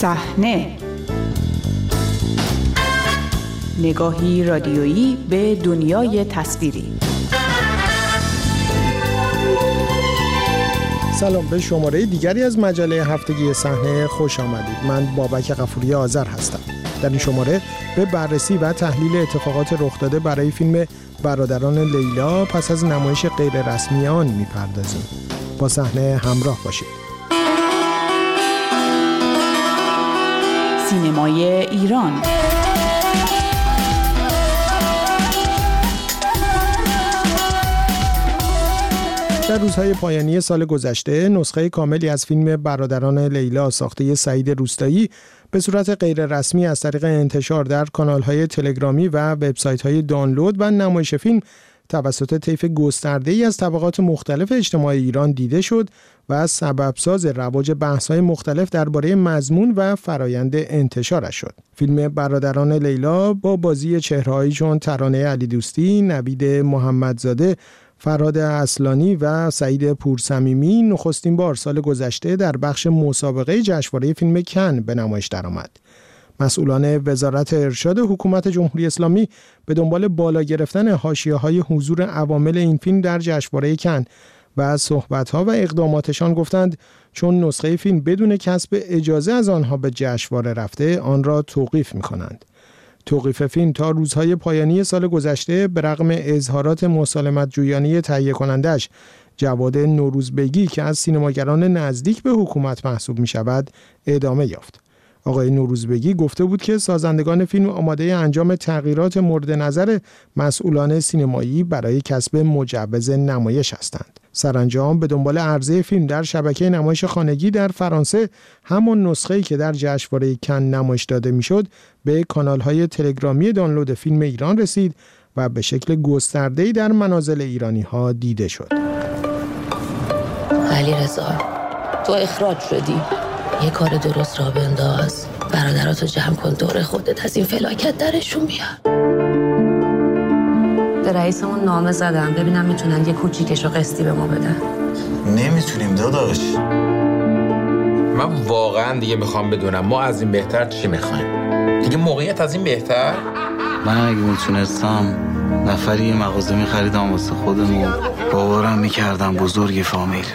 صحنه. نگاهی رادیویی به دنیای تصویری. سلام به شماره دیگری از مجله هفتگی صحنه خوش آمدید. من بابک قفوری آذر هستم. در این شماره به بررسی و تحلیل اتفاقات رخ داده برای فیلم برادران لیلا پس از نمایش غیر رسمی آن می‌پردازیم. با صحنه همراه باشید. سینمای ایران. در روزهای پایانی سال گذشته نسخه کاملی از فیلم برادران لیلا ساخته سعید روستایی به صورت غیررسمی از طریق انتشار در کانالهای تلگرامی و وبسایت‌های دانلود و نمایش فیلم توسط طیف گسترده ای از طبقات مختلف اجتماع ایران دیده شد و سببساز رواج بحث‌های مختلف درباره مضمون و فرایند انتشارش شد. فیلم برادران لیلا با بازی چهرههایی چون ترانه علی دوستی، نوید محمدزاده فراد اصلانی و سعید پورسمیمی نخستین بار سال گذشته در بخش مسابقه جشنواره فیلم کن به نمایش درآمد. مسئولان وزارت ارشاد حکومت جمهوری اسلامی به دنبال بالا گرفتن های حضور عوامل این فیلم در جشنواره کن و صحبتها و اقداماتشان گفتند چون نسخه فیلم بدون کسب اجازه از آنها به جشنواره رفته آن را توقیف می کنند. توقیف فیلم تا روزهای پایانی سال گذشته به رغم اظهارات مسالمت جویانی تهیه کنندش جواد نوروزبگی که از سینماگران نزدیک به حکومت محسوب می شود ادامه یافت. آقای نوروزبگی گفته بود که سازندگان فیلم آماده انجام تغییرات مورد نظر مسئولان سینمایی برای کسب مجوز نمایش هستند. سرانجام به دنبال عرضه فیلم در شبکه نمایش خانگی در فرانسه همون نسخه‌ای که در جشنواره کن نمایش داده می‌شد به کانال‌های تلگرامی دانلود فیلم ایران رسید و به شکل گسترده‌ای در منازل ایرانی ها دیده شد. علی رضا تو اخراج شدی یه کار درست را بنداز. برادراتو جمع کن دور خودت از این فلاکت درشون بیار. به رئیسمون نامه زدم. ببینم می‌تونن یه کوچیکش رو قسطی به ما بدن. نمی‌تونیم داداش. من واقعا دیگه می‌خوام بدونم ما از این بهتر چی می‌خوایم؟ دیگه موقعیت از این بهتر؟ من اگه می‌تونستم نفری یه مغازه میخریدم واسه خودم و باورم می‌کردم بزرگ فامیل.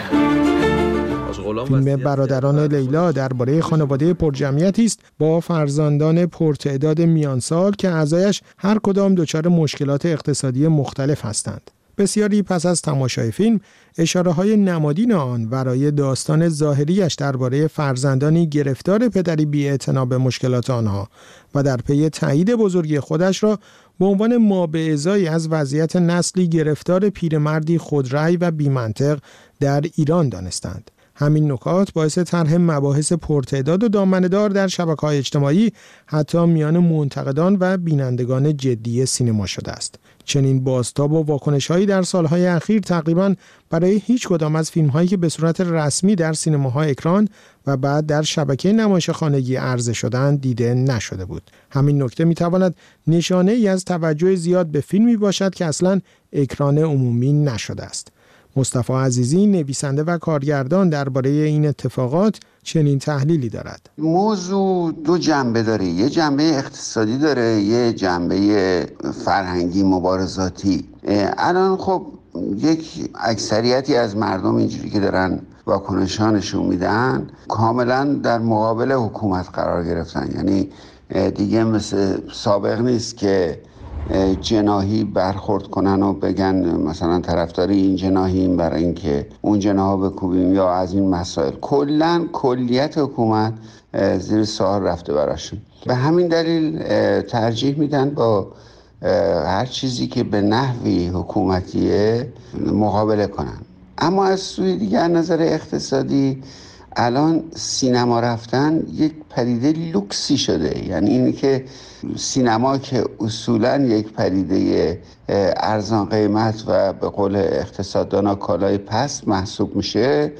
فیلم برادران لیلا درباره خانواده پرجمعیتی است با فرزندان پرتعداد میانسال که اعضایش هر کدام دچار مشکلات اقتصادی مختلف هستند. بسیاری پس از تماشای فیلم اشاره های نمادین آن ورای داستان ظاهریش درباره فرزندانی گرفتار پدری بی به مشکلات آنها و در پی تایید بزرگی خودش را به عنوان ما به ازای از وضعیت نسلی گرفتار پیرمردی خودرأی و بیمنطق در ایران دانستند. همین نکات باعث طرح مباحث پرتعداد و دامنهدار در شبکه های اجتماعی حتی میان منتقدان و بینندگان جدی سینما شده است. چنین بازتاب و واکنش هایی در سالهای اخیر تقریبا برای هیچ کدام از فیلم هایی که به صورت رسمی در سینماها اکران و بعد در شبکه نمایش خانگی عرضه شدن دیده نشده بود. همین نکته می تواند نشانه ای از توجه زیاد به فیلمی باشد که اصلا اکران عمومی نشده است. مصطفی عزیزی نویسنده و کارگردان درباره این اتفاقات چنین تحلیلی دارد. موضوع دو جنبه داره. یه جنبه اقتصادی داره یه جنبه فرهنگی مبارزاتی. الان خب یک اکثریتی از مردم اینجوری که دارن واکنشانشون میدن کاملا در مقابل حکومت قرار گرفتن. یعنی دیگه مثل سابق نیست که جناهی برخورد کنن و بگن مثلا طرفداری این جناهیم برای اینکه اون جناها بکوبیم یا از این مسائل. کلا کلیت حکومت زیر سوال رفته براشون. به همین دلیل ترجیح میدن با هر چیزی که به نحوی حکومتیه مقابله کنن. اما از سوی دیگر نظر اقتصادی الان سینما رفتن یک پدیده لوکسی شده. یعنی اینی که سینما که اصولا یک پدیده ارزان قیمت و به قول اقتصاددانا کالای پست محسوب میشه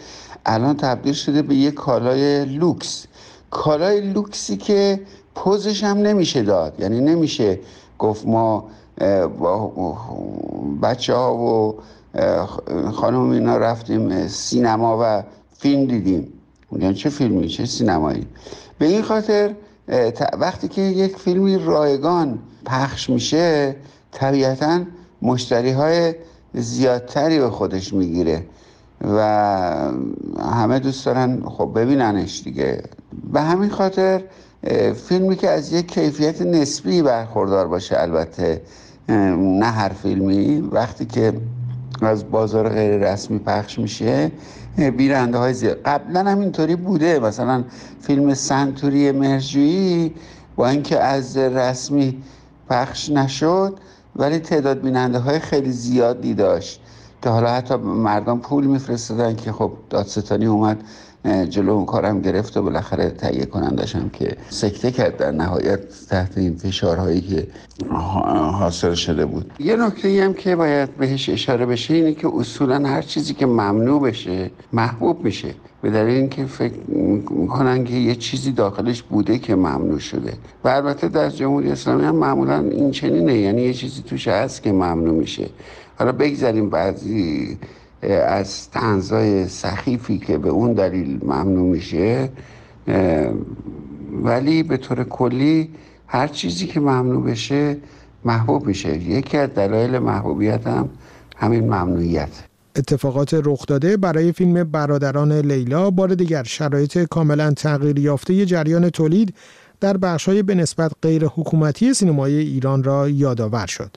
الان تبدیل شده به یک کالای لوکس. کالای لوکسی که پزش هم نمیشه داد. یعنی نمیشه گفت ما با بچه ها و خانم اینا رفتیم سینما و فیلم دیدیم. میگن چه فیلمی؟ چه سینمایی؟ به این خاطر وقتی که یک فیلمی رایگان پخش میشه طبیعتا مشتری های زیادتری به خودش می‌گیره و همه دوست دارن خب ببیننش دیگه. به همین خاطر فیلمی که از یک کیفیت نسبی برخوردار باشه البته نه هر فیلمی. وقتی که از بازار غیر رسمی پخش میشه. بیرنده های زیاد. قبلا هم اینطوری بوده. مثلا فیلم سنتوری مرجویی با اینکه از رسمی پخش نشد ولی تعداد بیننده های خیلی زیادی داشت. که حالا حتی مردم پول میفرستادن که خب دادستانی اومد جلو اون کارم گرفت و بالاخره تهیه کنندشم که سکته کرد در نهایت تحت این فشارهایی که حاصل شده بود. یه نکته هم که باید بهش اشاره بشه اینه که اصولا هر چیزی که ممنوع بشه محبوب میشه. به دلیل اینکه فکر می‌کنن که یه چیزی داخلش بوده که ممنوع شده. و البته در جمهوری اسلامی هم معمولا این چنینه یعنی یه چیزی توش هست که ممنوع میشه. حالا بگذاریم بعضی از تنزای سخیفی که به اون دلیل ممنوع میشه ولی به طور کلی هر چیزی که ممنوع بشه محبوب میشه یکی از دلایل محبوبیت هم همین ممنوعیت اتفاقات رخ داده برای فیلم برادران لیلا بار دیگر شرایط کاملا تغییر یافته جریان تولید در بخش‌های به نسبت غیر حکومتی سینمای ایران را یادآور شد.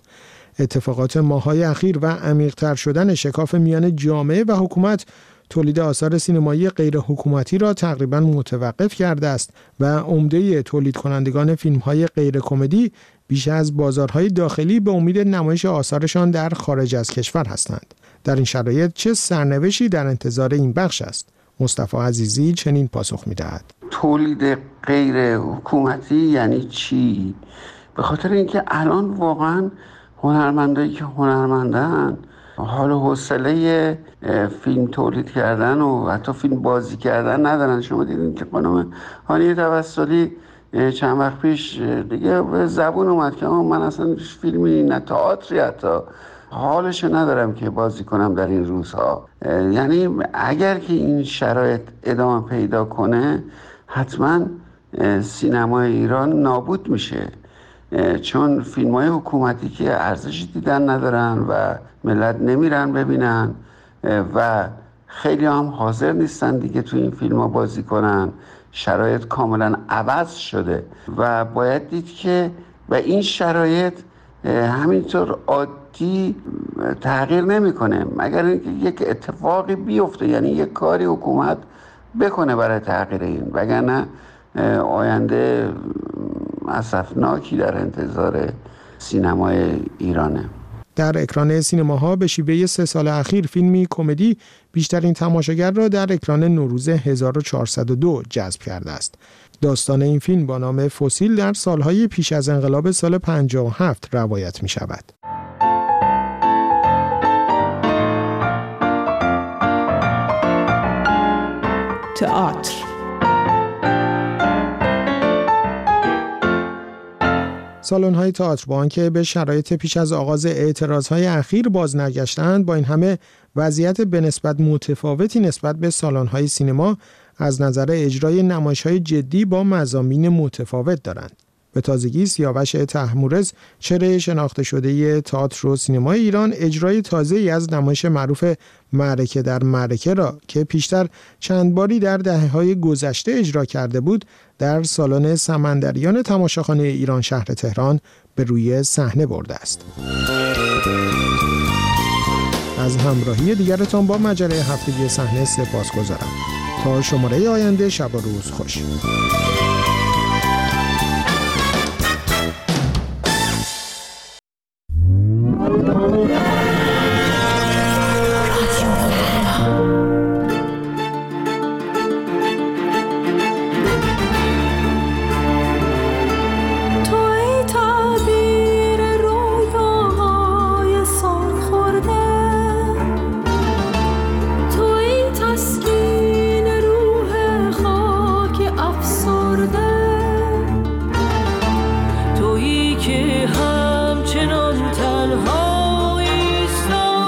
اتفاقات ماهای اخیر و عمیقتر شدن شکاف میان جامعه و حکومت تولید آثار سینمایی غیر حکومتی را تقریبا متوقف کرده است و عمده تولید کنندگان فیلم های غیر کمدی بیش از بازارهای داخلی به امید نمایش آثارشان در خارج از کشور هستند. در این شرایط چه سرنوشی در انتظار این بخش است؟ مصطفی عزیزی چنین پاسخ می‌دهد. تولید غیر حکومتی یعنی چی؟ به خاطر اینکه الان واقعا هنرمندایی که هنرمندن حال و حوصله فیلم تولید کردن و حتی فیلم بازی کردن ندارن. شما دیدین که خانم هانی توسلی چند وقت پیش دیگه به زبون اومد که من اصلا فیلمی نه تئاتری حتی حالش ندارم که بازی کنم در این روزها. یعنی اگر که این شرایط ادامه پیدا کنه حتما سینمای ایران نابود میشه. چون فیلم های حکومتی که ارزشی دیدن ندارن و ملت نمیرن ببینن و خیلی هم حاضر نیستن دیگه تو این فیلم ها بازی کنن. شرایط کاملا عوض شده و باید دید که و این شرایط همینطور عادی تغییر نمی‌کنه. مگر اینکه یک اتفاقی بیفته یعنی یک کاری حکومت بکنه برای تغییر این. وگرنه آینده اصفناکی در انتظار سینمای ایرانه در اکران سینماها به شیوه سه سال اخیر فیلمی کمدی بیشترین تماشاگر را در اکران نوروز 1402 جذب کرده است. داستان این فیلم با نام فسیل در سالهای پیش از انقلاب سال 57 روایت می شود. تئاتر سالن های تئاتر با آنکه به شرایط پیش از آغاز اعتراض های اخیر باز نگشتند با این همه وضعیت به نسبت متفاوتی نسبت به سالن های سینما از نظر اجرای نمایش های جدی با مزامین متفاوت دارند. به تازگی سیاوش تحمورز چره شناخته شده تئاتر و سینمای ایران اجرای تازه ای از نمایش معروف معرکه در معرکه را که پیشتر چند باری در دهه های گذشته اجرا کرده بود در سالن سمندریان تماشاخانه ایران شهر تهران به روی صحنه برده است. از همراهی دیگرتان با مجله هفتگی صحنه سپاس گذارم. تا شماره آینده شب و روز خوش.